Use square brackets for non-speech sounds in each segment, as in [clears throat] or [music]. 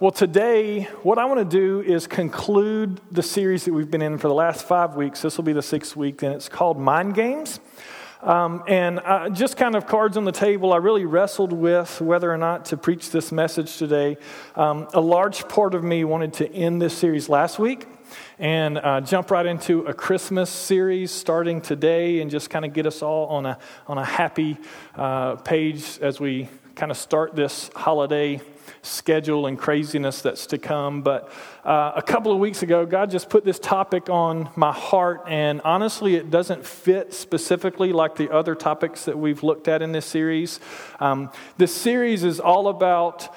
well, today, what I want to do is conclude the series that we've been in for the last five weeks. This will be the sixth week, and it's called Mind Games. Um, and uh, just kind of cards on the table, I really wrestled with whether or not to preach this message today. Um, a large part of me wanted to end this series last week and uh, jump right into a Christmas series starting today and just kind of get us all on a, on a happy uh, page as we kind of start this holiday schedule and craziness that's to come. But uh, a couple of weeks ago, God just put this topic on my heart, and honestly, it doesn't fit specifically like the other topics that we've looked at in this series. Um, this series is all about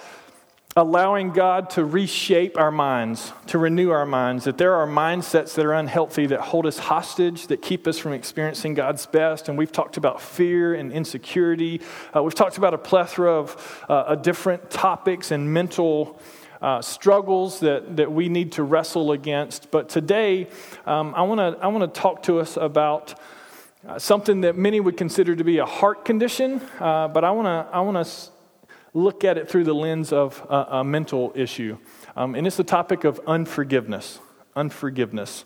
allowing God to reshape our minds, to renew our minds, that there are mindsets that are unhealthy that hold us hostage, that keep us from experiencing God's best. And we've talked about fear and insecurity. Uh, we've talked about a plethora of uh, different topics and mental. Uh, struggles that, that we need to wrestle against. But today, um, I want to I wanna talk to us about uh, something that many would consider to be a heart condition, uh, but I want to I wanna look at it through the lens of a, a mental issue. Um, and it's the topic of unforgiveness. Unforgiveness.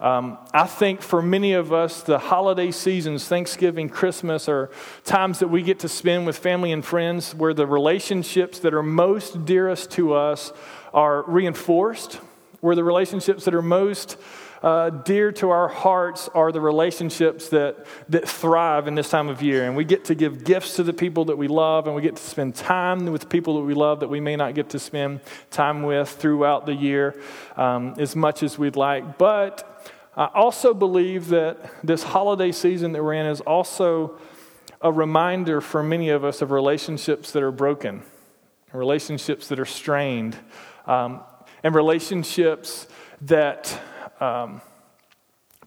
Um, I think for many of us, the holiday seasons, Thanksgiving, Christmas, are times that we get to spend with family and friends where the relationships that are most dearest to us are reinforced, where the relationships that are most uh, dear to our hearts are the relationships that, that thrive in this time of year. And we get to give gifts to the people that we love, and we get to spend time with people that we love that we may not get to spend time with throughout the year um, as much as we'd like. But I also believe that this holiday season that we're in is also a reminder for many of us of relationships that are broken, relationships that are strained, um, and relationships that um,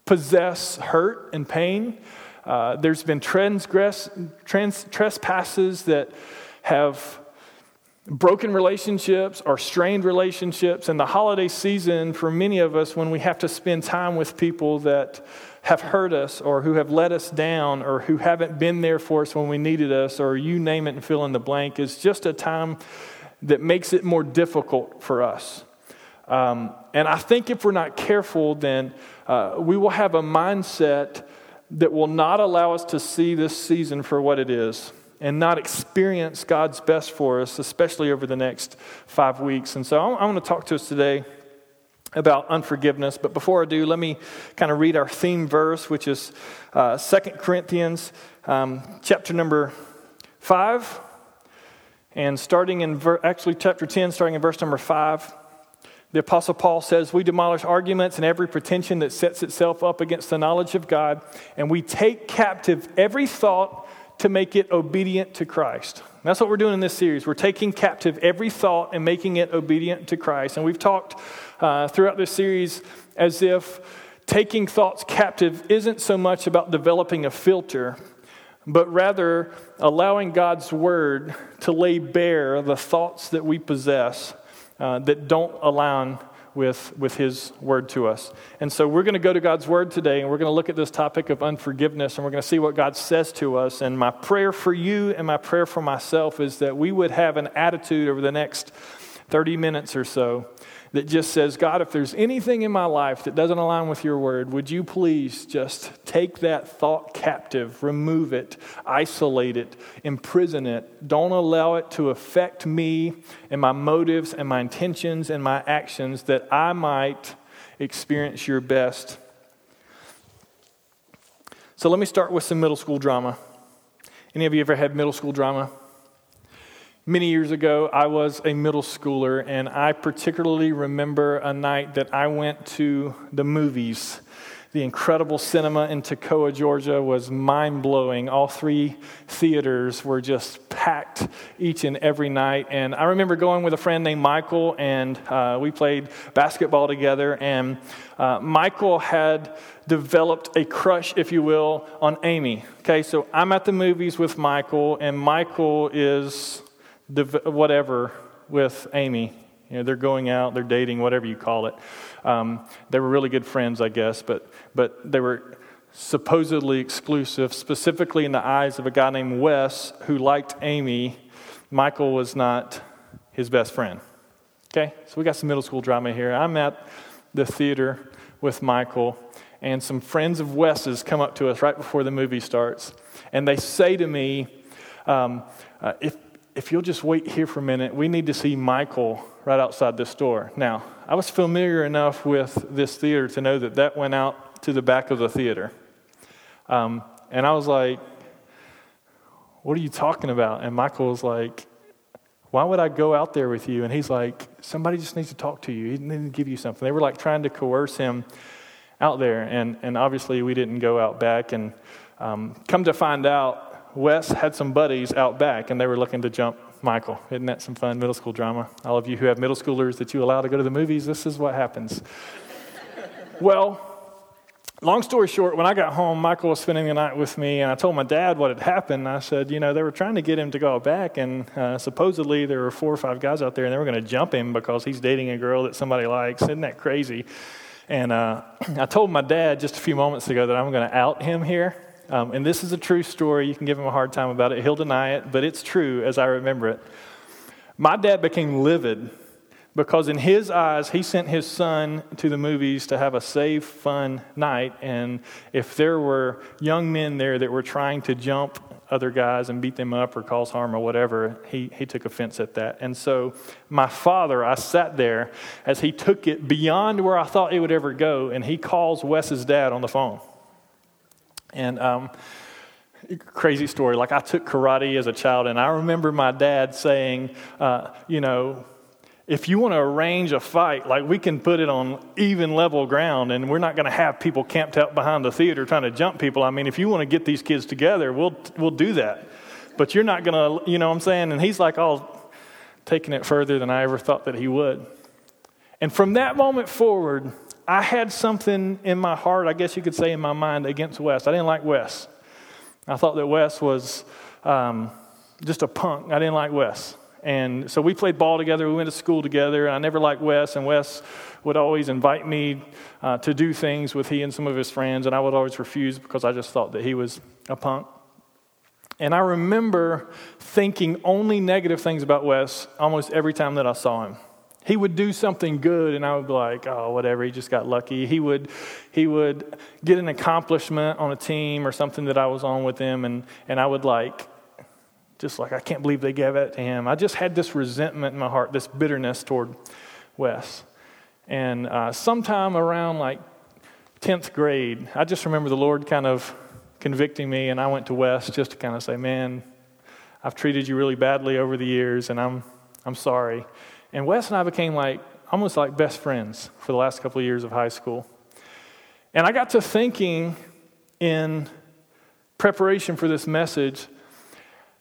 possess hurt and pain. Uh, there's been transgress, trans, trespasses that have broken relationships or strained relationships. And the holiday season, for many of us, when we have to spend time with people that have hurt us or who have let us down or who haven't been there for us when we needed us, or you name it and fill in the blank, is just a time that makes it more difficult for us. Um, and I think if we're not careful, then uh, we will have a mindset that will not allow us to see this season for what it is and not experience God's best for us, especially over the next five weeks. And so I want to talk to us today about unforgiveness. But before I do, let me kind of read our theme verse, which is uh, 2 Corinthians um, chapter number 5. And starting in, ver- actually, chapter 10, starting in verse number 5. The Apostle Paul says, We demolish arguments and every pretension that sets itself up against the knowledge of God, and we take captive every thought to make it obedient to Christ. That's what we're doing in this series. We're taking captive every thought and making it obedient to Christ. And we've talked uh, throughout this series as if taking thoughts captive isn't so much about developing a filter, but rather allowing God's word to lay bare the thoughts that we possess uh, that don't align with, with His word to us. And so we're going to go to God's word today and we're going to look at this topic of unforgiveness and we're going to see what God says to us. And my prayer for you and my prayer for myself is that we would have an attitude over the next 30 minutes or so that just says, God, if there's anything in my life that doesn't align with your word, would you please just take that thought captive, remove it, isolate it, imprison it. Don't allow it to affect me and my motives and my intentions and my actions that I might experience your best. So let me start with some middle school drama. Any of you ever had middle school drama? Many years ago, I was a middle schooler, and I particularly remember a night that I went to the movies. The incredible cinema in Toccoa, Georgia was mind blowing. All three theaters were just packed each and every night. And I remember going with a friend named Michael, and uh, we played basketball together. And uh, Michael had developed a crush, if you will, on Amy. Okay, so I'm at the movies with Michael, and Michael is whatever with Amy. You know, they're going out, they're dating, whatever you call it. Um, they were really good friends, I guess, but, but they were supposedly exclusive, specifically in the eyes of a guy named Wes who liked Amy. Michael was not his best friend. Okay, so we got some middle school drama here. I'm at the theater with Michael, and some friends of Wes's come up to us right before the movie starts, and they say to me, um, uh, if, if you'll just wait here for a minute, we need to see Michael right outside this door. Now, I was familiar enough with this theater to know that that went out to the back of the theater. Um, and I was like, What are you talking about? And Michael was like, Why would I go out there with you? And he's like, Somebody just needs to talk to you. He needs to give you something. They were like trying to coerce him out there. And, and obviously, we didn't go out back. And um, come to find out, Wes had some buddies out back, and they were looking to jump Michael. Isn't that some fun middle school drama? All of you who have middle schoolers that you allow to go to the movies, this is what happens. [laughs] well, long story short, when I got home, Michael was spending the night with me, and I told my dad what had happened. I said, you know, they were trying to get him to go back, and uh, supposedly there were four or five guys out there, and they were going to jump him because he's dating a girl that somebody likes. Isn't that crazy? And uh, [clears throat] I told my dad just a few moments ago that I'm going to out him here. Um, and this is a true story. You can give him a hard time about it. He'll deny it, but it's true as I remember it. My dad became livid because, in his eyes, he sent his son to the movies to have a safe, fun night. And if there were young men there that were trying to jump other guys and beat them up or cause harm or whatever, he, he took offense at that. And so, my father, I sat there as he took it beyond where I thought it would ever go, and he calls Wes's dad on the phone. And um, crazy story. Like I took karate as a child, and I remember my dad saying, uh, you know, if you want to arrange a fight, like we can put it on even level ground, and we're not going to have people camped out behind the theater trying to jump people. I mean, if you want to get these kids together, we'll we'll do that. But you're not going to, you know what I'm saying? And he's like, oh, taking it further than I ever thought that he would. And from that moment forward, I had something in my heart, I guess you could say in my mind, against Wes. I didn't like Wes. I thought that Wes was um, just a punk. I didn't like Wes. And so we played ball together. We went to school together. I never liked Wes, and Wes would always invite me uh, to do things with he and some of his friends, and I would always refuse because I just thought that he was a punk. And I remember thinking only negative things about Wes almost every time that I saw him. He would do something good, and I would be like, oh, whatever, he just got lucky. He would, he would get an accomplishment on a team or something that I was on with him, and, and I would like, just like, I can't believe they gave that to him. I just had this resentment in my heart, this bitterness toward Wes. And uh, sometime around like 10th grade, I just remember the Lord kind of convicting me, and I went to Wes just to kind of say, man, I've treated you really badly over the years, and I'm, I'm sorry. And Wes and I became like almost like best friends for the last couple of years of high school. And I got to thinking in preparation for this message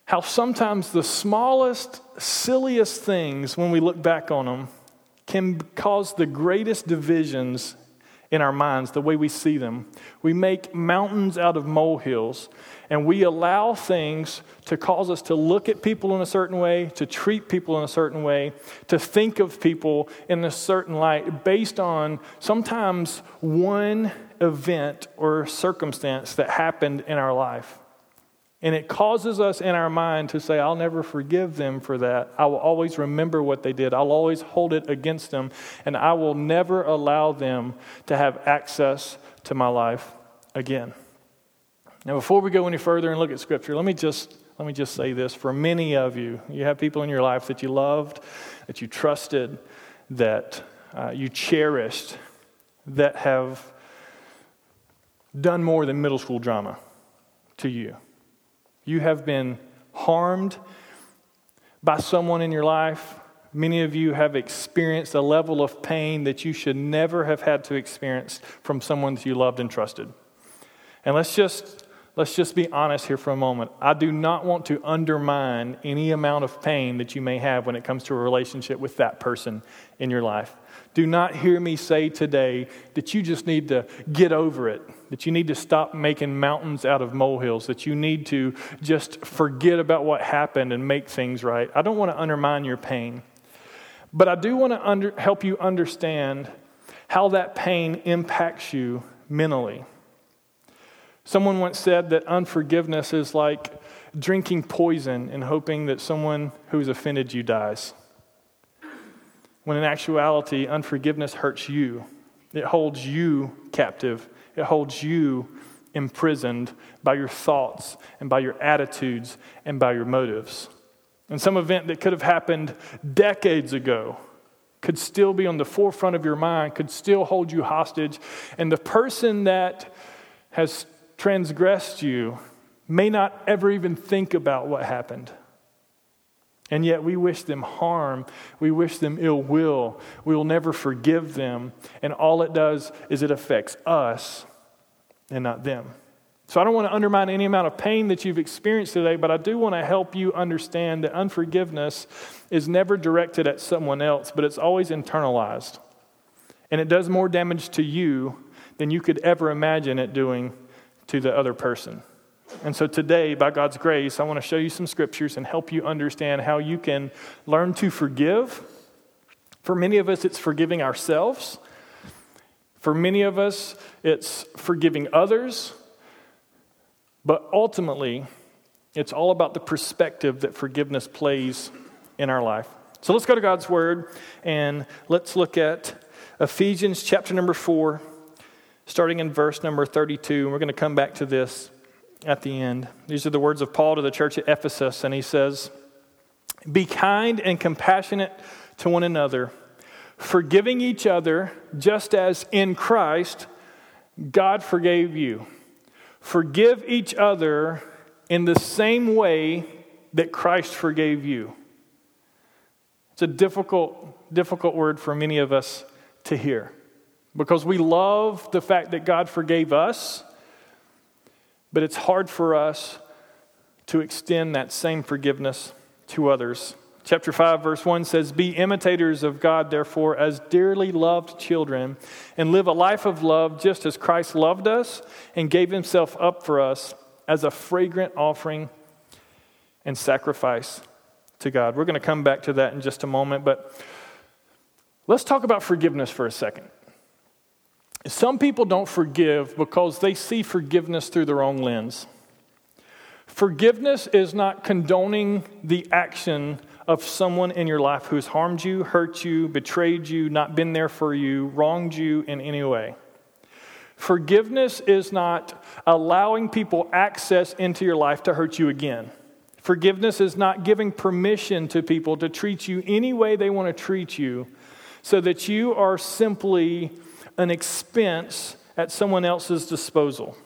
how sometimes the smallest, silliest things, when we look back on them, can cause the greatest divisions in our minds, the way we see them. We make mountains out of molehills, and we allow things to cause us to look at people in a certain way, to treat people in a certain way, to think of people in a certain light based on sometimes one event or circumstance that happened in our life. And it causes us in our mind to say, I'll never forgive them for that. I will always remember what they did. I'll always hold it against them. And I will never allow them to have access to my life again. Now, before we go any further and look at Scripture, let me just, let me just say this. For many of you, you have people in your life that you loved, that you trusted, that uh, you cherished, that have done more than middle school drama to you. You have been harmed by someone in your life. Many of you have experienced a level of pain that you should never have had to experience from someone that you loved and trusted. And let's just let's just be honest here for a moment. I do not want to undermine any amount of pain that you may have when it comes to a relationship with that person in your life. Do not hear me say today that you just need to get over it, that you need to stop making mountains out of molehills, that you need to just forget about what happened and make things right. I don't want to undermine your pain, but I do want to under, help you understand how that pain impacts you mentally. Someone once said that unforgiveness is like drinking poison and hoping that someone who's offended you dies. when in actuality, unforgiveness hurts you. It holds you captive, it holds you imprisoned by your thoughts and by your attitudes and by your motives. And some event that could have happened decades ago could still be on the forefront of your mind, could still hold you hostage. And the person that has transgressed you may not ever even think about what happened. And yet we wish them harm. We wish them ill will. We will never forgive them. And all it does is it affects us and not them. So I don't want to undermine any amount of pain that you've experienced today, but I do want to help you understand that unforgiveness is never directed at someone else, but it's always internalized. And it does more damage to you than you could ever imagine it doing to the other person. And so today, by God's grace, I want to show you some scriptures and help you understand how you can learn to forgive. For many of us, it's forgiving ourselves. For many of us, it's forgiving others. But ultimately, it's all about the perspective that forgiveness plays in our life. So let's go to God's Word and let's look at Ephesians chapter number 4, starting in verse number 32. And we're going to come back to this at the end. These are the words of Paul to the church at Ephesus, and he says, Be kind and compassionate to one another, forgiving each other, just as in Christ God forgave you. Forgive each other in the same way that Christ forgave you. It's a difficult, difficult word for many of us to hear because we love the fact that God forgave us, but it's hard for us to extend that same forgiveness to others. Chapter 5, verse 1 says, Be imitators of God, therefore, as dearly loved children, and live a life of love just as Christ loved us and gave himself up for us as a fragrant offering and sacrifice to God. We're going to come back to that in just a moment, but let's talk about forgiveness for a second. Some people don't forgive because they see forgiveness through their own lens. Forgiveness is not condoning the action of someone in your life who has harmed you, hurt you, betrayed you, not been there for you, wronged you in any way. Forgiveness is not allowing people access into your life to hurt you again. Forgiveness is not giving permission to people to treat you any way they want to treat you so that you are simply an expense at someone else's disposal.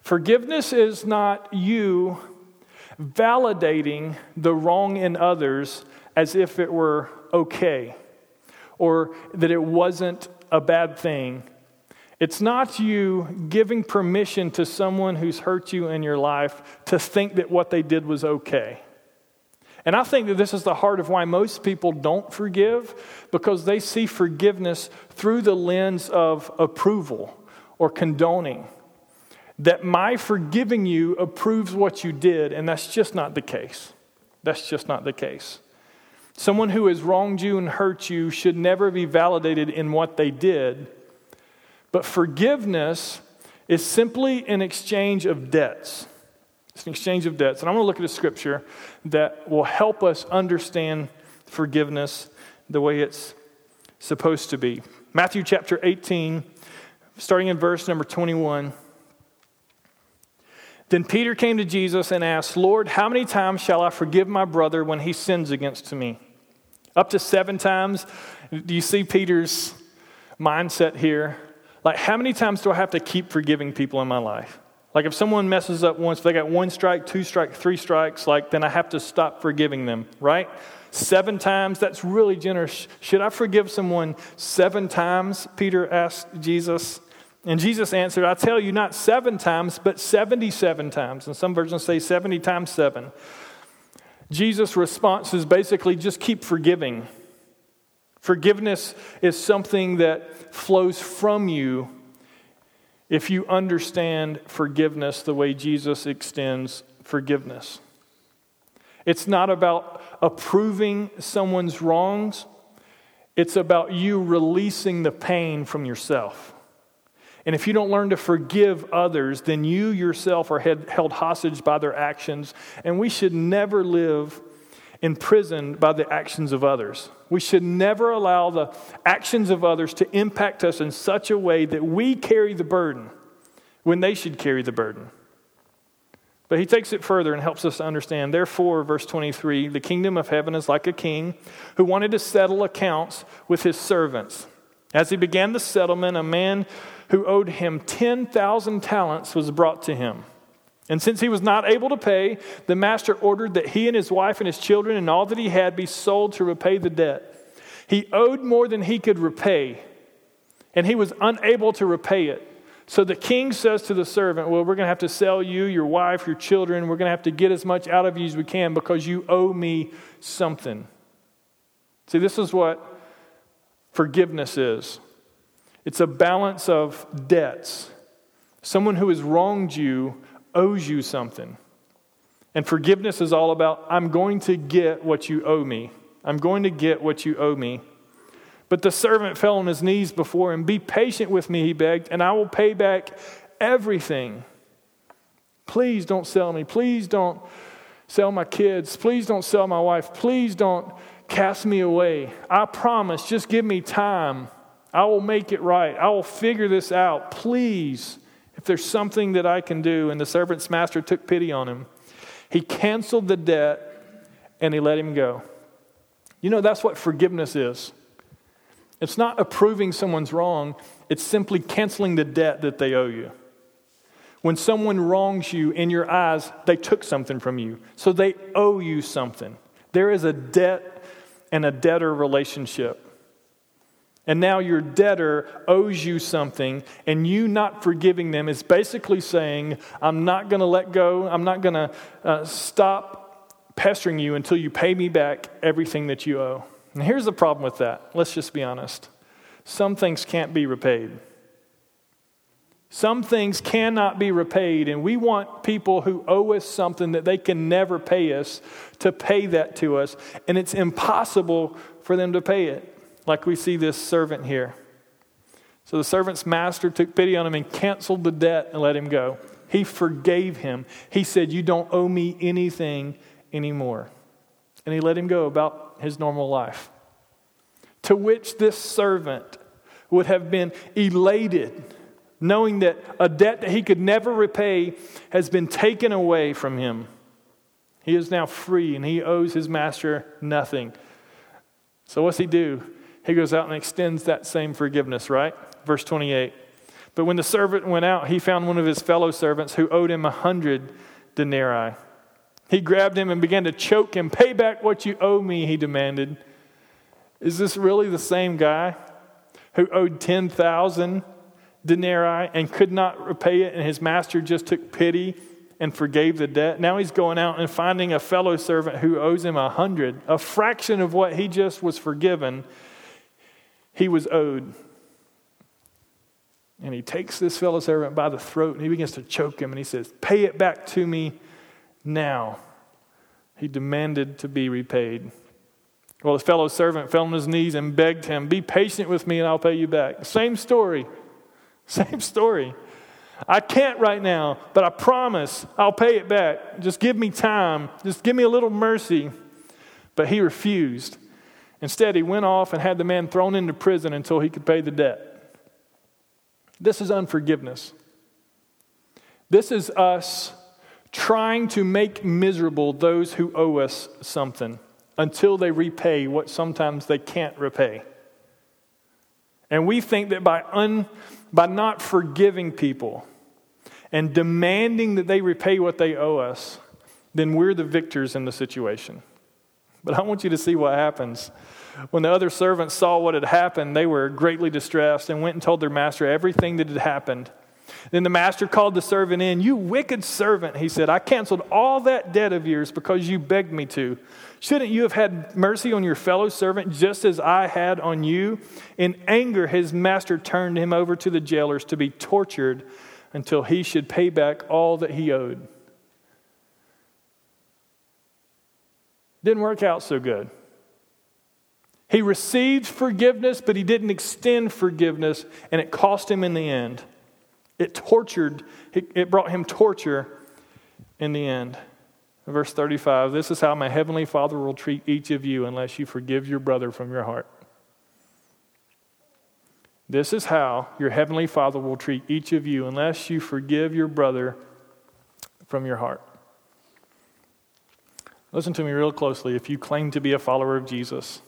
Forgiveness is not you validating the wrong in others as if it were okay or that it wasn't a bad thing. It's not you giving permission to someone who's hurt you in your life to think that what they did was okay. And I think that this is the heart of why most people don't forgive because they see forgiveness through the lens of approval or condoning that my forgiving you approves what you did, and that's just not the case. That's just not the case. Someone who has wronged you and hurt you should never be validated in what they did, but forgiveness is simply an exchange of debts. It's an exchange of debts. And I'm going to look at a scripture that will help us understand forgiveness the way it's supposed to be. Matthew chapter 18, starting in verse number 21. Then Peter came to Jesus and asked, Lord, how many times shall I forgive my brother when he sins against me? Up to seven times. Do you see Peter's mindset here? Like, how many times do I have to keep forgiving people in my life? Like, if someone messes up once, they got one strike, two strike, three strikes, like, then I have to stop forgiving them, right? Seven times, that's really generous. Should I forgive someone seven times? Peter asked Jesus. And Jesus answered, I tell you, not seven times, but 77 times. And some versions say 70 times seven. Jesus' response is basically just keep forgiving. Forgiveness is something that flows from you if you understand forgiveness the way Jesus extends forgiveness. It's not about approving someone's wrongs, it's about you releasing the pain from yourself. And if you don't learn to forgive others, then you yourself are held hostage by their actions. And we should never live imprisoned by the actions of others. We should never allow the actions of others to impact us in such a way that we carry the burden when they should carry the burden. But he takes it further and helps us to understand. Therefore, verse 23 the kingdom of heaven is like a king who wanted to settle accounts with his servants. As he began the settlement, a man who owed him 10,000 talents was brought to him. And since he was not able to pay, the master ordered that he and his wife and his children and all that he had be sold to repay the debt. He owed more than he could repay, and he was unable to repay it. So the king says to the servant, Well, we're going to have to sell you, your wife, your children. We're going to have to get as much out of you as we can because you owe me something. See, this is what forgiveness is it's a balance of debts. Someone who has wronged you owes you something. And forgiveness is all about I'm going to get what you owe me. I'm going to get what you owe me. But the servant fell on his knees before him. Be patient with me, he begged, and I will pay back everything. Please don't sell me. Please don't sell my kids. Please don't sell my wife. Please don't cast me away. I promise, just give me time. I will make it right. I will figure this out. Please, there's something that I can do. And the servant's master took pity on him. He canceled the debt and he let him go. You know, that's what forgiveness is. It's not approving someone's wrong, it's simply canceling the debt that they owe you. When someone wrongs you in your eyes, they took something from you. So they owe you something. There is a debt and a debtor relationship. And now your debtor owes you something, and you not forgiving them is basically saying, I'm not going to let go. I'm not going to uh, stop pestering you until you pay me back everything that you owe. And here's the problem with that. Let's just be honest. Some things can't be repaid. Some things cannot be repaid, and we want people who owe us something that they can never pay us to pay that to us, and it's impossible for them to pay it, like we see this servant here. So the servant's master took pity on him and canceled the debt and let him go. He forgave him. He said, You don't owe me anything anymore. And he let him go about his normal life. To which this servant would have been elated, knowing that a debt that he could never repay has been taken away from him. He is now free and he owes his master nothing. So, what's he do? He goes out and extends that same forgiveness, right? Verse 28. But when the servant went out, he found one of his fellow servants who owed him a hundred denarii. He grabbed him and began to choke him. Pay back what you owe me, he demanded. Is this really the same guy who owed 10,000 denarii and could not repay it, and his master just took pity and forgave the debt? Now he's going out and finding a fellow servant who owes him a hundred, a fraction of what he just was forgiven, he was owed. And he takes this fellow servant by the throat and he begins to choke him and he says, Pay it back to me now. He demanded to be repaid. Well, his fellow servant fell on his knees and begged him, Be patient with me and I'll pay you back. Same story. [laughs] Same story. I can't right now, but I promise I'll pay it back. Just give me time. Just give me a little mercy. But he refused. Instead, he went off and had the man thrown into prison until he could pay the debt. This is unforgiveness. This is us trying to make miserable those who owe us something until they repay what sometimes they can't repay. And we think that by, un, by not forgiving people and demanding that they repay what they owe us, then we're the victors in the situation. But I want you to see what happens. When the other servants saw what had happened, they were greatly distressed and went and told their master everything that had happened. Then the master called the servant in. You wicked servant, he said, I canceled all that debt of yours because you begged me to. Shouldn't you have had mercy on your fellow servant just as I had on you? In anger, his master turned him over to the jailers to be tortured until he should pay back all that he owed. Didn't work out so good. He received forgiveness, but he didn't extend forgiveness, and it cost him in the end. It tortured, it brought him torture in the end. Verse 35 This is how my heavenly Father will treat each of you unless you forgive your brother from your heart. This is how your heavenly Father will treat each of you unless you forgive your brother from your heart. Listen to me real closely. If you claim to be a follower of Jesus,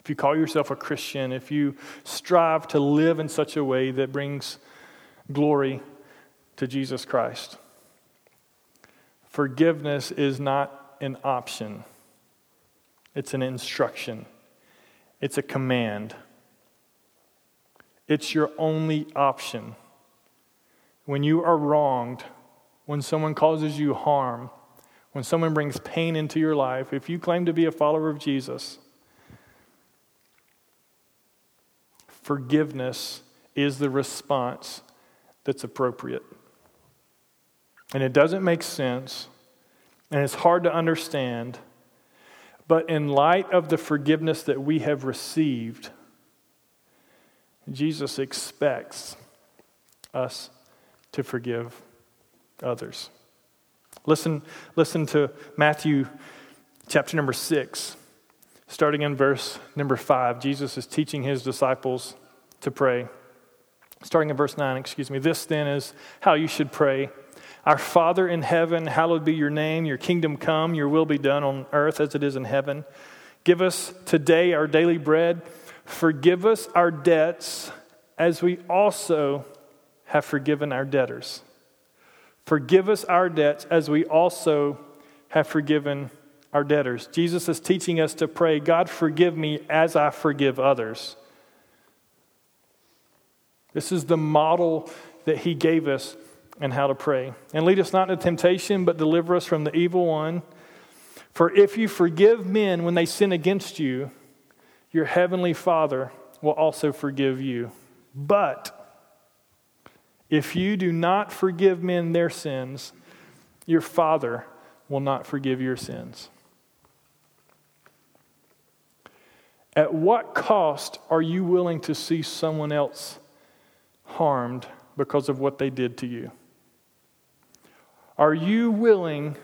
if you call yourself a Christian, if you strive to live in such a way that brings glory to Jesus Christ, forgiveness is not an option, it's an instruction, it's a command. It's your only option. When you are wronged, when someone causes you harm, when someone brings pain into your life, if you claim to be a follower of Jesus, forgiveness is the response that's appropriate. And it doesn't make sense, and it's hard to understand, but in light of the forgiveness that we have received, Jesus expects us to forgive others. Listen, listen to Matthew chapter number 6, starting in verse number 5. Jesus is teaching his disciples to pray. Starting in verse 9, excuse me. This then is how you should pray. Our Father in heaven, hallowed be your name. Your kingdom come, your will be done on earth as it is in heaven. Give us today our daily bread. Forgive us our debts as we also have forgiven our debtors. Forgive us our debts as we also have forgiven our debtors. Jesus is teaching us to pray, God, forgive me as I forgive others. This is the model that he gave us and how to pray. And lead us not into temptation, but deliver us from the evil one. For if you forgive men when they sin against you, your heavenly Father will also forgive you. But if you do not forgive men their sins, your Father will not forgive your sins. At what cost are you willing to see someone else harmed because of what they did to you? Are you willing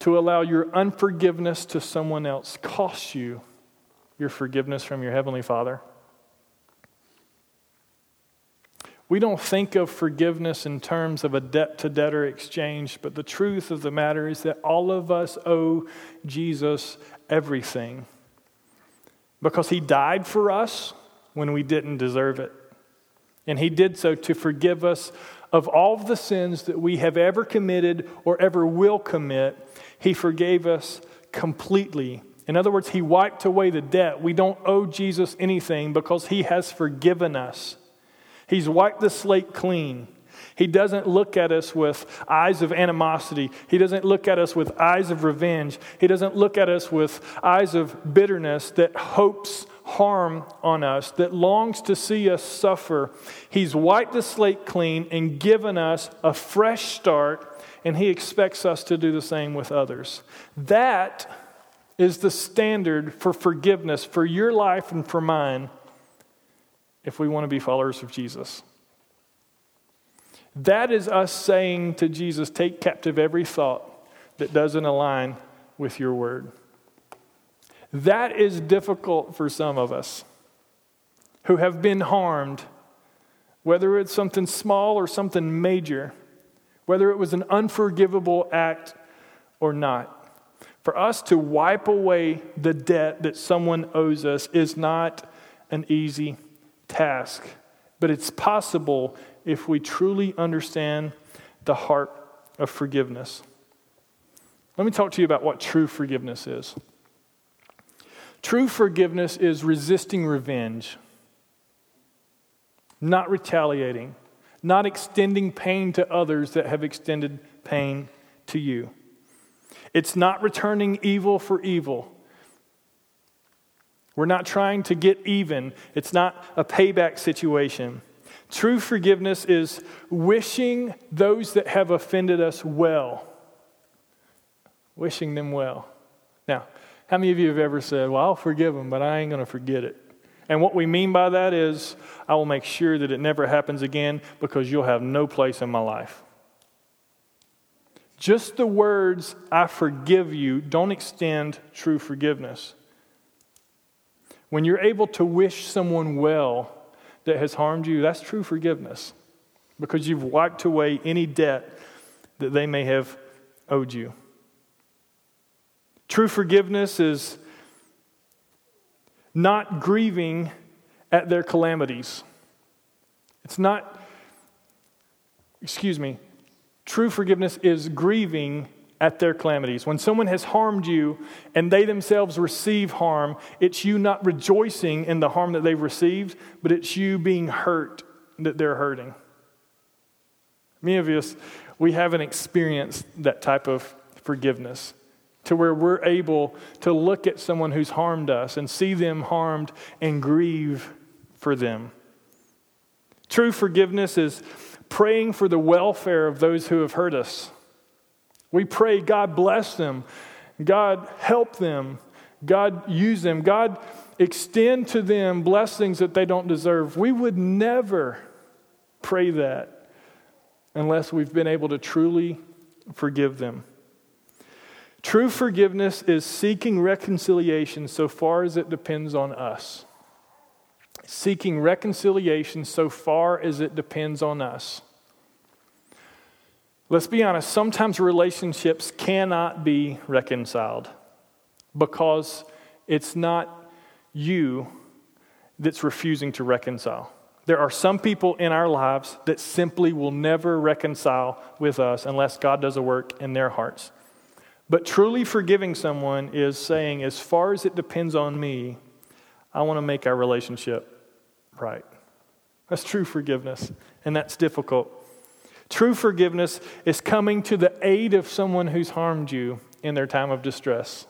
to allow your unforgiveness to someone else cost you your forgiveness from your Heavenly Father? We don't think of forgiveness in terms of a debt to debtor exchange, but the truth of the matter is that all of us owe Jesus everything because he died for us when we didn't deserve it. And he did so to forgive us of all the sins that we have ever committed or ever will commit. He forgave us completely. In other words, he wiped away the debt. We don't owe Jesus anything because he has forgiven us. He's wiped the slate clean. He doesn't look at us with eyes of animosity. He doesn't look at us with eyes of revenge. He doesn't look at us with eyes of bitterness that hopes harm on us, that longs to see us suffer. He's wiped the slate clean and given us a fresh start, and He expects us to do the same with others. That is the standard for forgiveness for your life and for mine if we want to be followers of Jesus. That is us saying to Jesus, Take captive every thought that doesn't align with your word. That is difficult for some of us who have been harmed, whether it's something small or something major, whether it was an unforgivable act or not. For us to wipe away the debt that someone owes us is not an easy task, but it's possible if we truly understand the heart of forgiveness. Let me talk to you about what true forgiveness is. True forgiveness is resisting revenge, not retaliating, not extending pain to others that have extended pain to you. It's not returning evil for evil. We're not trying to get even, it's not a payback situation. True forgiveness is wishing those that have offended us well, wishing them well. Now, how many of you have ever said, Well, I'll forgive them, but I ain't going to forget it? And what we mean by that is, I will make sure that it never happens again because you'll have no place in my life. Just the words, I forgive you, don't extend true forgiveness. When you're able to wish someone well that has harmed you, that's true forgiveness because you've wiped away any debt that they may have owed you. True forgiveness is not grieving at their calamities. It's not, excuse me, true forgiveness is grieving at their calamities. When someone has harmed you and they themselves receive harm, it's you not rejoicing in the harm that they've received, but it's you being hurt that they're hurting. Many of us, we haven't experienced that type of forgiveness to where we're able to look at someone who's harmed us and see them harmed and grieve for them. True forgiveness is praying for the welfare of those who have hurt us. We pray, God bless them, God help them, God use them, God extend to them blessings that they don't deserve. We would never pray that unless we've been able to truly forgive them. True forgiveness is seeking reconciliation so far as it depends on us. Seeking reconciliation so far as it depends on us. Let's be honest, sometimes relationships cannot be reconciled because it's not you that's refusing to reconcile. There are some people in our lives that simply will never reconcile with us unless God does a work in their hearts. But truly forgiving someone is saying, as far as it depends on me, I want to make our relationship right. That's true forgiveness, and that's difficult. True forgiveness is coming to the aid of someone who's harmed you in their time of distress.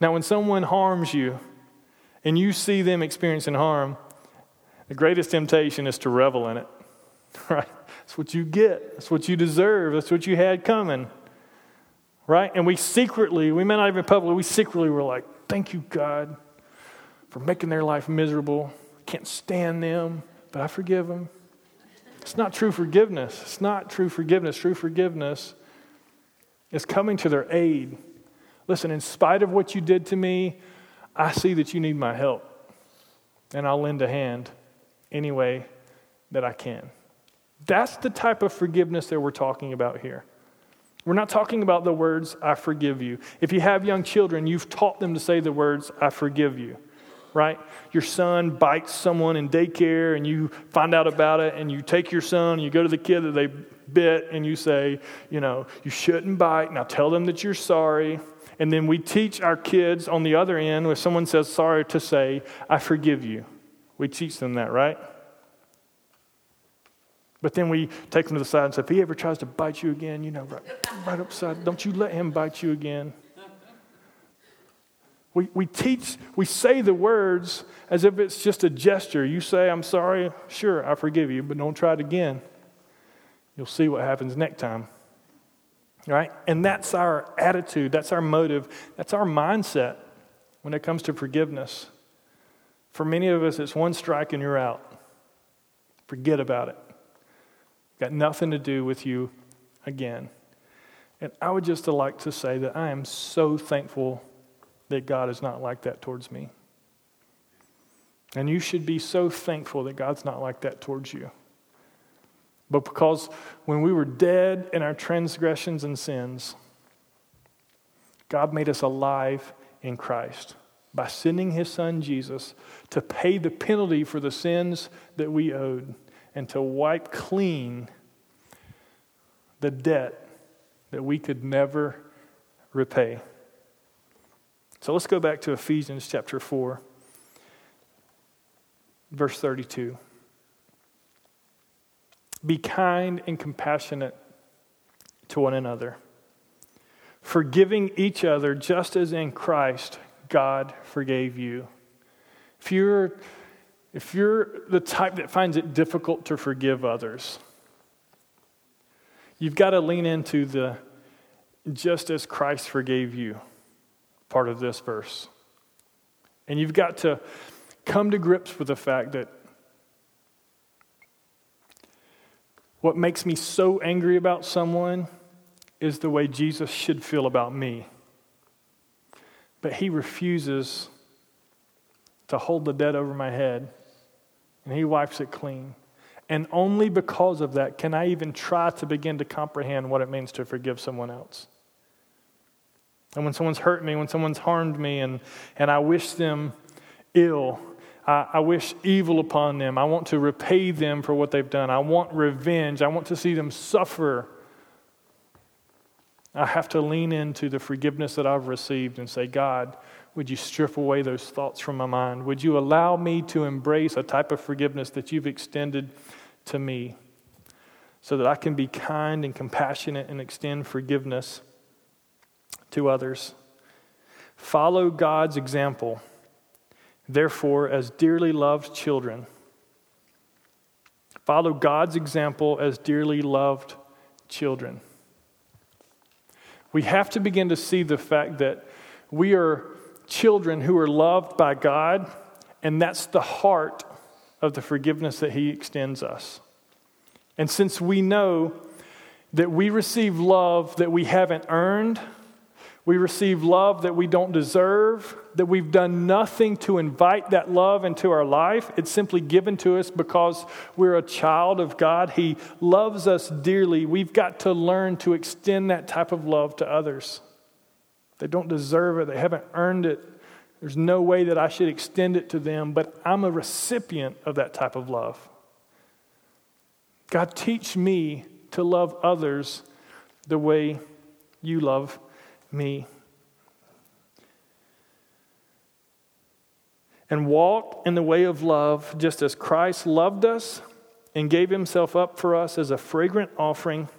Now, when someone harms you and you see them experiencing harm, the greatest temptation is to revel in it, [laughs] right? That's what you get. That's what you deserve. That's what you had coming. Right? And we secretly, we may not even publicly, we secretly were like, thank you, God, for making their life miserable. I can't stand them, but I forgive them. It's not true forgiveness. It's not true forgiveness. True forgiveness is coming to their aid. Listen, in spite of what you did to me, I see that you need my help. And I'll lend a hand any way that I can. That's the type of forgiveness that we're talking about here. We're not talking about the words, I forgive you. If you have young children, you've taught them to say the words, I forgive you, right? Your son bites someone in daycare and you find out about it and you take your son and you go to the kid that they bit and you say, you know, you shouldn't bite. Now tell them that you're sorry. And then we teach our kids on the other end, if someone says sorry, to say, I forgive you. We teach them that, right? But then we take them to the side and say, if he ever tries to bite you again, you know, right, right upside, don't you let him bite you again. We, we teach, we say the words as if it's just a gesture. You say, I'm sorry, sure, I forgive you, but don't try it again. You'll see what happens next time. Right? And that's our attitude, that's our motive, that's our mindset when it comes to forgiveness. For many of us, it's one strike and you're out. Forget about it. Got nothing to do with you again. And I would just like to say that I am so thankful that God is not like that towards me. And you should be so thankful that God's not like that towards you. But because when we were dead in our transgressions and sins, God made us alive in Christ by sending his son Jesus to pay the penalty for the sins that we owed and to wipe clean the debt that we could never repay. So let's go back to Ephesians chapter 4, verse 32. Be kind and compassionate to one another, forgiving each other just as in Christ God forgave you. If you're if you're the type that finds it difficult to forgive others, you've got to lean into the just as Christ forgave you part of this verse. And you've got to come to grips with the fact that What makes me so angry about someone is the way Jesus should feel about me. But he refuses to hold the debt over my head, and he wipes it clean. And only because of that can I even try to begin to comprehend what it means to forgive someone else. And when someone's hurt me, when someone's harmed me, and, and I wish them ill, I, I wish evil upon them. I want to repay them for what they've done. I want revenge. I want to see them suffer. I have to lean into the forgiveness that I've received and say, God, would you strip away those thoughts from my mind? Would you allow me to embrace a type of forgiveness that you've extended to me so that I can be kind and compassionate and extend forgiveness to others? Follow God's example, therefore, as dearly loved children. Follow God's example as dearly loved children. We have to begin to see the fact that we are children who are loved by God, and that's the heart of the forgiveness that He extends us. And since we know that we receive love that we haven't earned, we receive love that we don't deserve, that we've done nothing to invite that love into our life. It's simply given to us because we're a child of God. He loves us dearly. We've got to learn to extend that type of love to others. They don't deserve it, they haven't earned it. There's no way that I should extend it to them, but I'm a recipient of that type of love. God, teach me to love others the way you love me. And walk in the way of love just as Christ loved us and gave himself up for us as a fragrant offering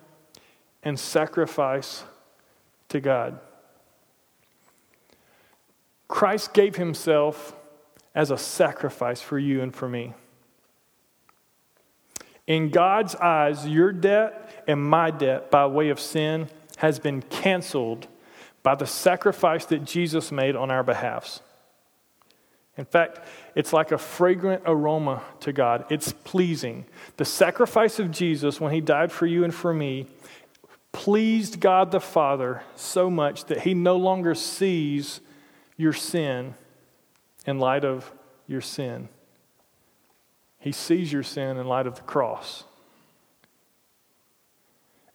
and sacrifice to God. Christ gave himself as a sacrifice for you and for me. In God's eyes, your debt and my debt by way of sin has been canceled by the sacrifice that Jesus made on our behalfs. In fact, it's like a fragrant aroma to God. It's pleasing. The sacrifice of Jesus when he died for you and for me pleased God the Father so much that he no longer sees your sin in light of your sin. He sees your sin in light of the cross.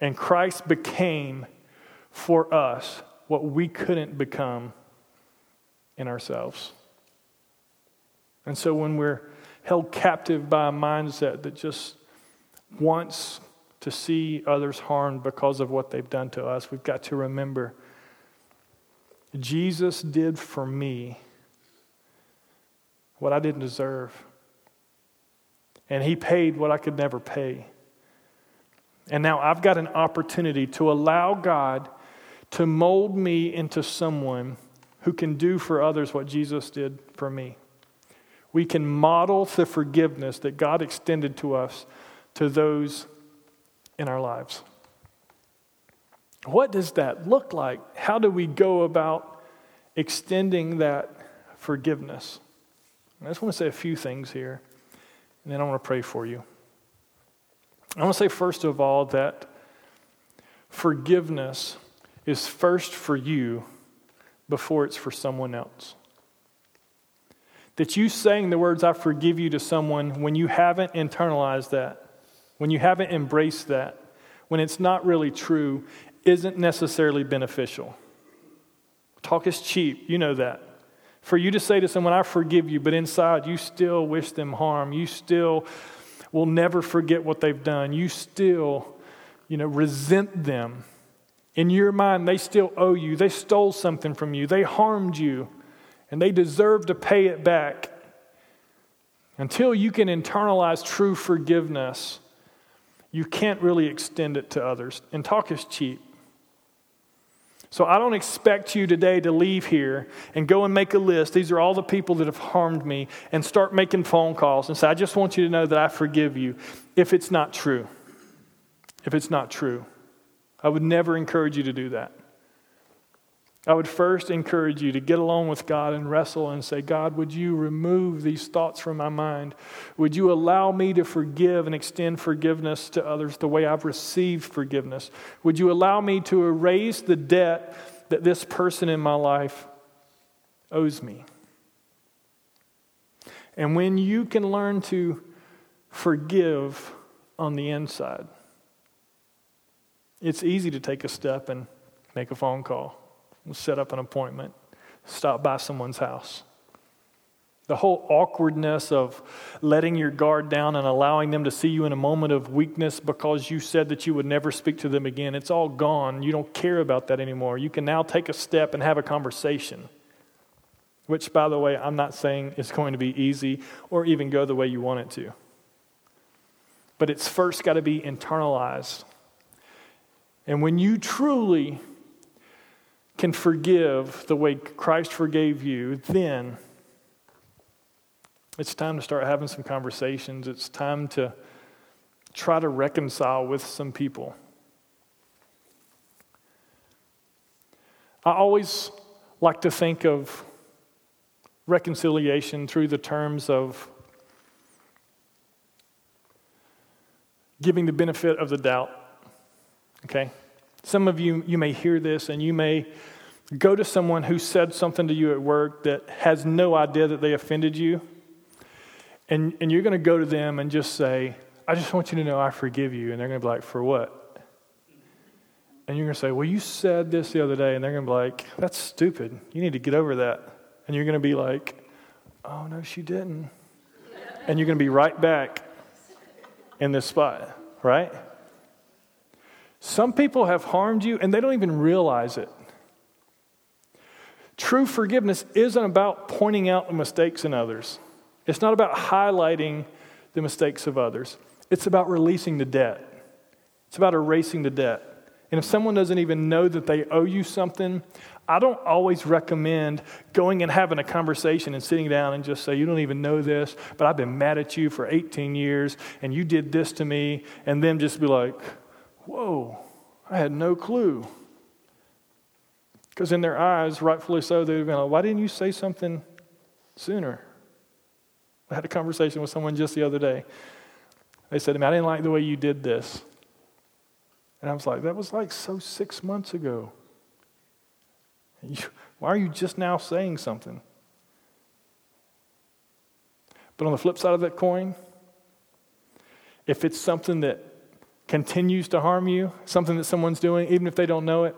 And Christ became for us what we couldn't become in ourselves. And so when we're held captive by a mindset that just wants to see others harmed because of what they've done to us, we've got to remember Jesus did for me what I didn't deserve. And He paid what I could never pay. And now I've got an opportunity to allow God to mold me into someone who can do for others what Jesus did for me. We can model the forgiveness that God extended to us to those in our lives. What does that look like? How do we go about extending that forgiveness? I just want to say a few things here, and then I want to pray for you. I want to say, first of all, that forgiveness is first for you before it's for someone else. That you saying the words, I forgive you to someone when you haven't internalized that, when you haven't embraced that, when it's not really true, isn't necessarily beneficial. Talk is cheap, you know that. For you to say to someone, I forgive you, but inside you still wish them harm, you still will never forget what they've done, you still, you know, resent them. In your mind, they still owe you. They stole something from you. They harmed you, and they deserve to pay it back. Until you can internalize true forgiveness, you can't really extend it to others. And talk is cheap. So I don't expect you today to leave here and go and make a list. These are all the people that have harmed me and start making phone calls and say, I just want you to know that I forgive you if it's not true. If it's not true. I would never encourage you to do that. I would first encourage you to get along with God and wrestle and say, God, would you remove these thoughts from my mind? Would you allow me to forgive and extend forgiveness to others the way I've received forgiveness? Would you allow me to erase the debt that this person in my life owes me? And when you can learn to forgive on the inside, it's easy to take a step and make a phone call set up an appointment, stop by someone's house. The whole awkwardness of letting your guard down and allowing them to see you in a moment of weakness because you said that you would never speak to them again, it's all gone. You don't care about that anymore. You can now take a step and have a conversation, which, by the way, I'm not saying is going to be easy or even go the way you want it to. But it's first got to be internalized. And when you truly can forgive the way Christ forgave you, then it's time to start having some conversations. It's time to try to reconcile with some people. I always like to think of reconciliation through the terms of giving the benefit of the doubt. Okay? Some of you, you may hear this and you may go to someone who said something to you at work that has no idea that they offended you. And, and you're going to go to them and just say, I just want you to know I forgive you. And they're going to be like, For what? And you're going to say, Well, you said this the other day. And they're going to be like, That's stupid. You need to get over that. And you're going to be like, Oh, no, she didn't. And you're going to be right back in this spot, right? Some people have harmed you and they don't even realize it. True forgiveness isn't about pointing out the mistakes in others. It's not about highlighting the mistakes of others. It's about releasing the debt. It's about erasing the debt. And if someone doesn't even know that they owe you something, I don't always recommend going and having a conversation and sitting down and just say, You don't even know this, but I've been mad at you for 18 years and you did this to me. And then just be like, Whoa, I had no clue. Because in their eyes, rightfully so, they've been like, Why didn't you say something sooner? I had a conversation with someone just the other day. They said to me, I didn't like the way you did this. And I was like, That was like so six months ago. why are you just now saying something? But on the flip side of that coin, if it's something that continues to harm you, something that someone's doing, even if they don't know it,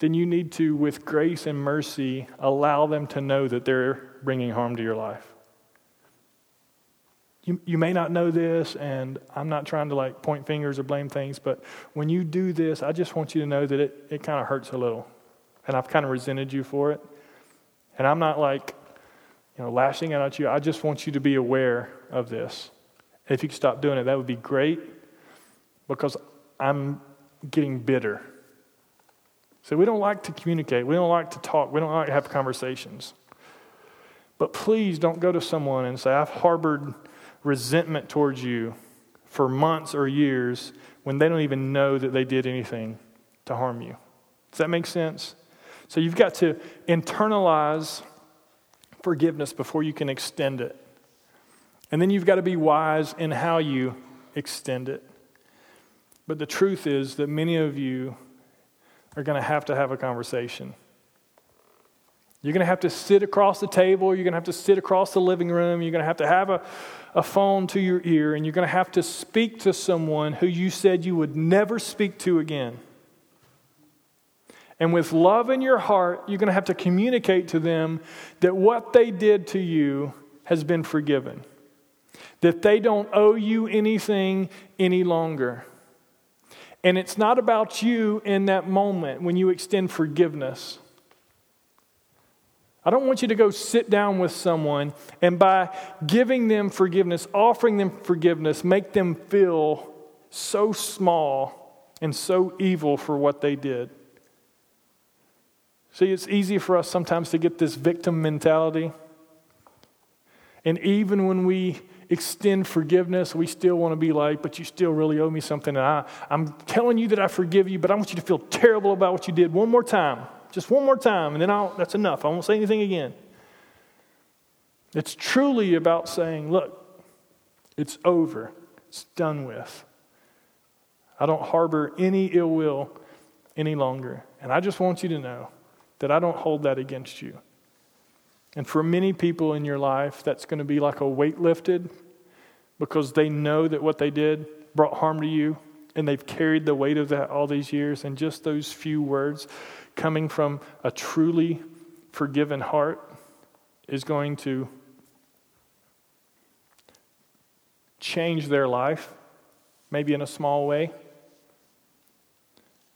then you need to, with grace and mercy, allow them to know that they're bringing harm to your life. You, you may not know this, and I'm not trying to like point fingers or blame things, but when you do this, I just want you to know that it, it kind of hurts a little. And I've kind of resented you for it. And I'm not like, you know, lashing out at you. I just want you to be aware of this. If you could stop doing it, that would be great because I'm getting bitter. So we don't like to communicate. We don't like to talk. We don't like to have conversations. But please don't go to someone and say, I've harbored resentment towards you for months or years when they don't even know that they did anything to harm you. Does that make sense? So you've got to internalize forgiveness before you can extend it. And then you've got to be wise in how you extend it. But the truth is that many of you are going to have to have a conversation. You're going to have to sit across the table, you're going to have to sit across the living room, you're going to have to have a, a phone to your ear, and you're going to have to speak to someone who you said you would never speak to again. And with love in your heart, you're going to have to communicate to them that what they did to you has been forgiven, that they don't owe you anything any longer. And it's not about you in that moment when you extend forgiveness. I don't want you to go sit down with someone and by giving them forgiveness, offering them forgiveness, make them feel so small and so evil for what they did. See, it's easy for us sometimes to get this victim mentality. And even when we extend forgiveness, we still want to be like, but you still really owe me something. And I, I'm telling you that I forgive you, but I want you to feel terrible about what you did one more time. just one more time, and then I'll, that's enough. I won't say anything again. It's truly about saying, look, it's over, it's done with. I don't harbor any ill will any longer. And I just want you to know that I don't hold that against you. And for many people in your life, that's going to be like a weight lifted because they know that what they did brought harm to you and they've carried the weight of that all these years. And just those few words coming from a truly forgiven heart is going to change their life, maybe in a small way.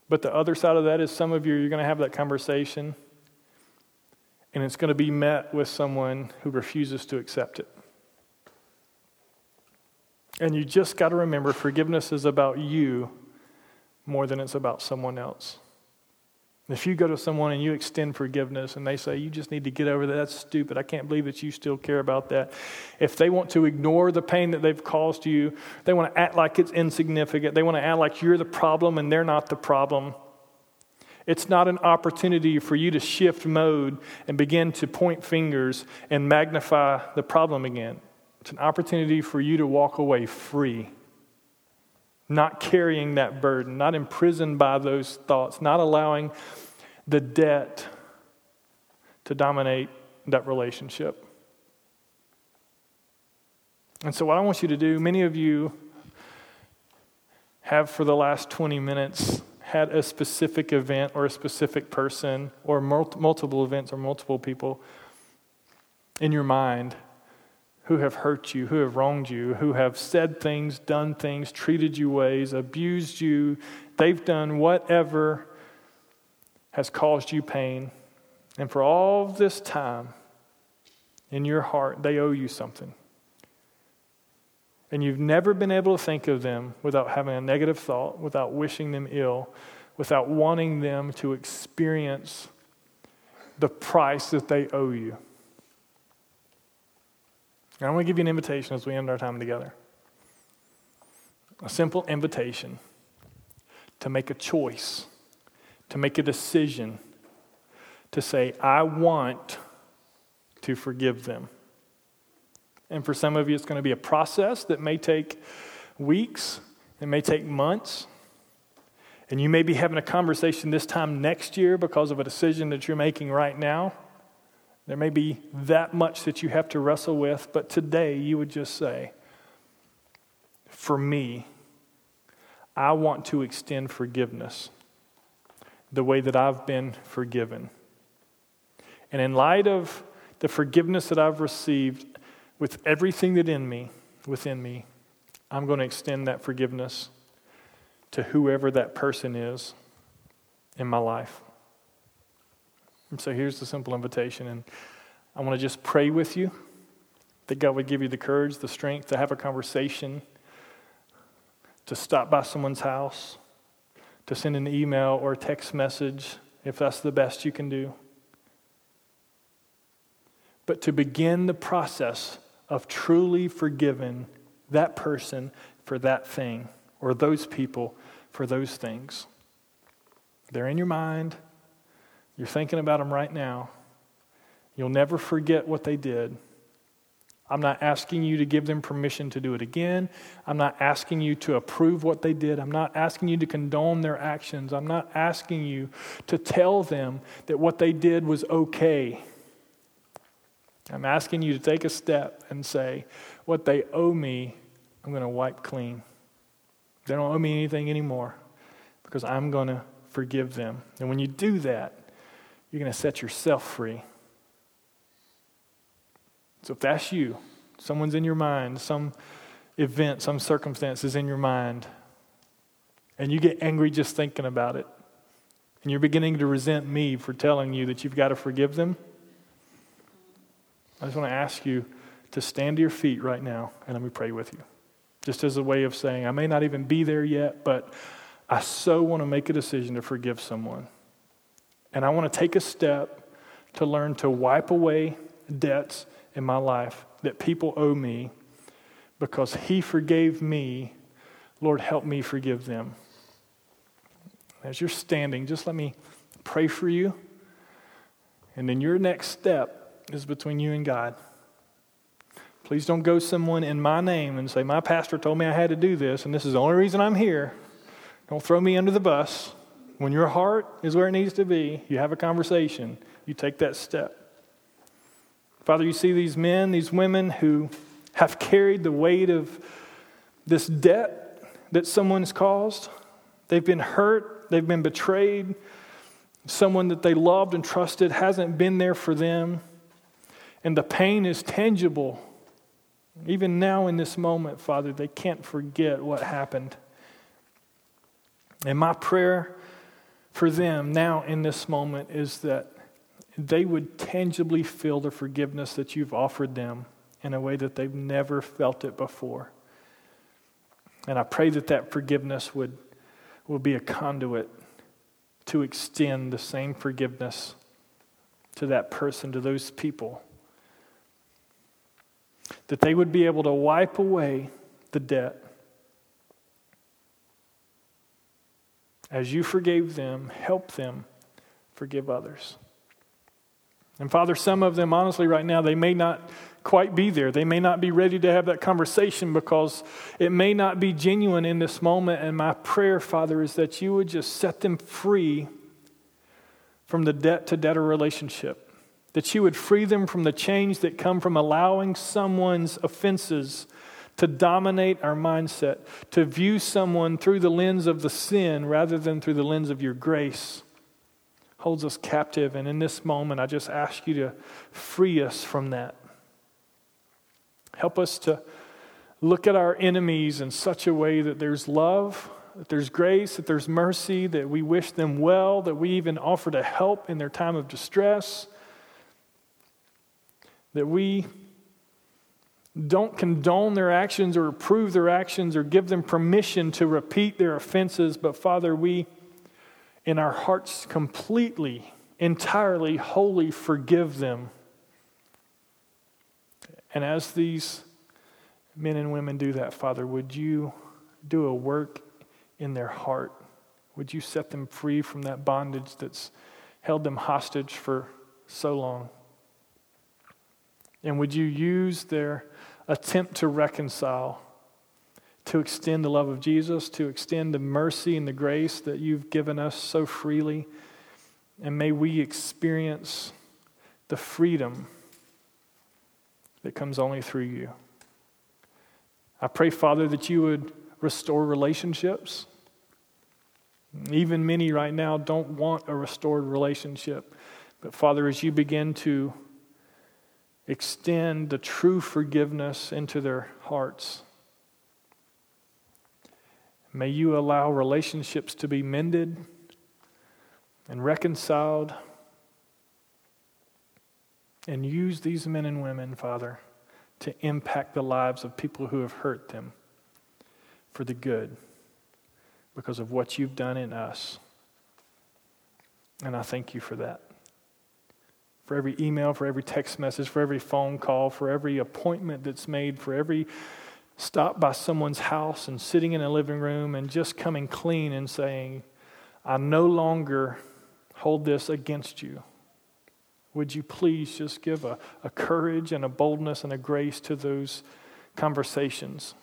But the other side of that is some of you, you're going to have that conversation, and it's going to be met with someone who refuses to accept it. And you just got to remember forgiveness is about you more than it's about someone else. If you go to someone and you extend forgiveness and they say, you just need to get over that, that's stupid. I can't believe that you still care about that. If they want to ignore the pain that they've caused you, they want to act like it's insignificant, they want to act like you're the problem and they're not the problem. It's not an opportunity for you to shift mode and begin to point fingers and magnify the problem again. It's an opportunity for you to walk away free not carrying that burden, not imprisoned by those thoughts, not allowing the debt to dominate that relationship. And so, what I want you to do, many of you have for the last 20 minutes had a specific event or a specific person or multiple events or multiple people in your mind who have hurt you, who have wronged you, who have said things, done things, treated you ways, abused you. They've done whatever has caused you pain. And for all this time, in your heart, they owe you something. And you've never been able to think of them without having a negative thought, without wishing them ill, without wanting them to experience the price that they owe you. And I want to give you an invitation as we end our time together. A simple invitation to make a choice, to make a decision, to say, I want to forgive them. And for some of you, it's going to be a process that may take weeks, it may take months. And you may be having a conversation this time next year because of a decision that you're making right now. There may be that much that you have to wrestle with, but today you would just say, For me, I want to extend forgiveness the way that I've been forgiven. And in light of the forgiveness that I've received with everything that in me, within me, I'm going to extend that forgiveness to whoever that person is in my life. And so here's the simple invitation. And I want to just pray with you that God would give you the courage, the strength to have a conversation, to stop by someone's house, to send an email or a text message if that's the best you can do. But to begin the process of truly forgiving that person for that thing or those people for those things. They're in your mind. You're thinking about them right now. You'll never forget what they did. I'm not asking you to give them permission to do it again. I'm not asking you to approve what they did. I'm not asking you to condone their actions. I'm not asking you to tell them that what they did was okay. I'm asking you to take a step and say, What they owe me, I'm going to wipe clean. They don't owe me anything anymore because I'm going to forgive them. And when you do that, you're going to set yourself free. So if that's you, someone's in your mind, some event, some circumstance is in your mind, and you get angry just thinking about it, and you're beginning to resent me for telling you that you've got to forgive them, I just want to ask you to stand to your feet right now and let me pray with you. Just as a way of saying, I may not even be there yet, but I so want to make a decision to forgive someone. And I want to take a step to learn to wipe away debts in my life that people owe me because He forgave me. Lord, help me forgive them. As you're standing, just let me pray for you And then your next step is between you and God. Please don't go someone in my name and say, My pastor told me I had to do this, and this is the only reason I'm here. Don't throw me under the bus. When your heart is where it needs to be, you have a conversation, you take that step. Father, you see these men, these women who have carried the weight of this debt that someone's caused. They've been hurt, they've been betrayed. Someone that they loved and trusted hasn't been there for them. And the pain is tangible. Even now, in this moment, Father, they can't forget what happened. And my prayer for them now in this moment is that they would tangibly feel the forgiveness that you've offered them in a way that they've never felt it before. And I pray that that forgiveness would, will be a conduit to extend the same forgiveness to that person, to those people. That they would be able to wipe away the debt As you forgave them, help them forgive others. And Father, some of them, honestly, right now, they may not quite be there. They may not be ready to have that conversation because it may not be genuine in this moment. And my prayer, Father, is that you would just set them free from the debt to debtor relationship. That you would free them from the change that come from allowing someone's offenses to dominate our mindset, to view someone through the lens of the sin rather than through the lens of your grace, holds us captive. And in this moment, I just ask you to free us from that. Help us to look at our enemies in such a way that there's love, that there's grace, that there's mercy, that we wish them well, that we even offer to help in their time of distress, that we don't condone their actions or approve their actions or give them permission to repeat their offenses, but Father, we in our hearts completely, entirely, wholly forgive them. And as these men and women do that, Father, would you do a work in their heart? Would you set them free from that bondage that's held them hostage for so long? And would you use their attempt to reconcile, to extend the love of Jesus, to extend the mercy and the grace that you've given us so freely. And may we experience the freedom that comes only through you. I pray, Father, that you would restore relationships. Even many right now don't want a restored relationship. But, Father, as you begin to extend the true forgiveness into their hearts. May you allow relationships to be mended and reconciled. And use these men and women, Father, to impact the lives of people who have hurt them for the good because of what you've done in us. And I thank you for that for every email, for every text message, for every phone call, for every appointment that's made, for every stop by someone's house and sitting in a living room and just coming clean and saying, I no longer hold this against you. Would you please just give a, a courage and a boldness and a grace to those conversations?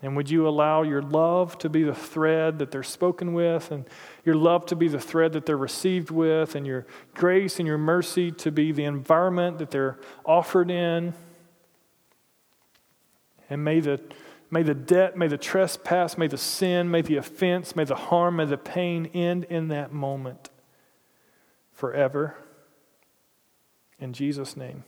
And would you allow your love to be the thread that they're spoken with, and your love to be the thread that they're received with, and your grace and your mercy to be the environment that they're offered in? And may the, may the debt, may the trespass, may the sin, may the offense, may the harm, may the pain end in that moment forever. In Jesus' name.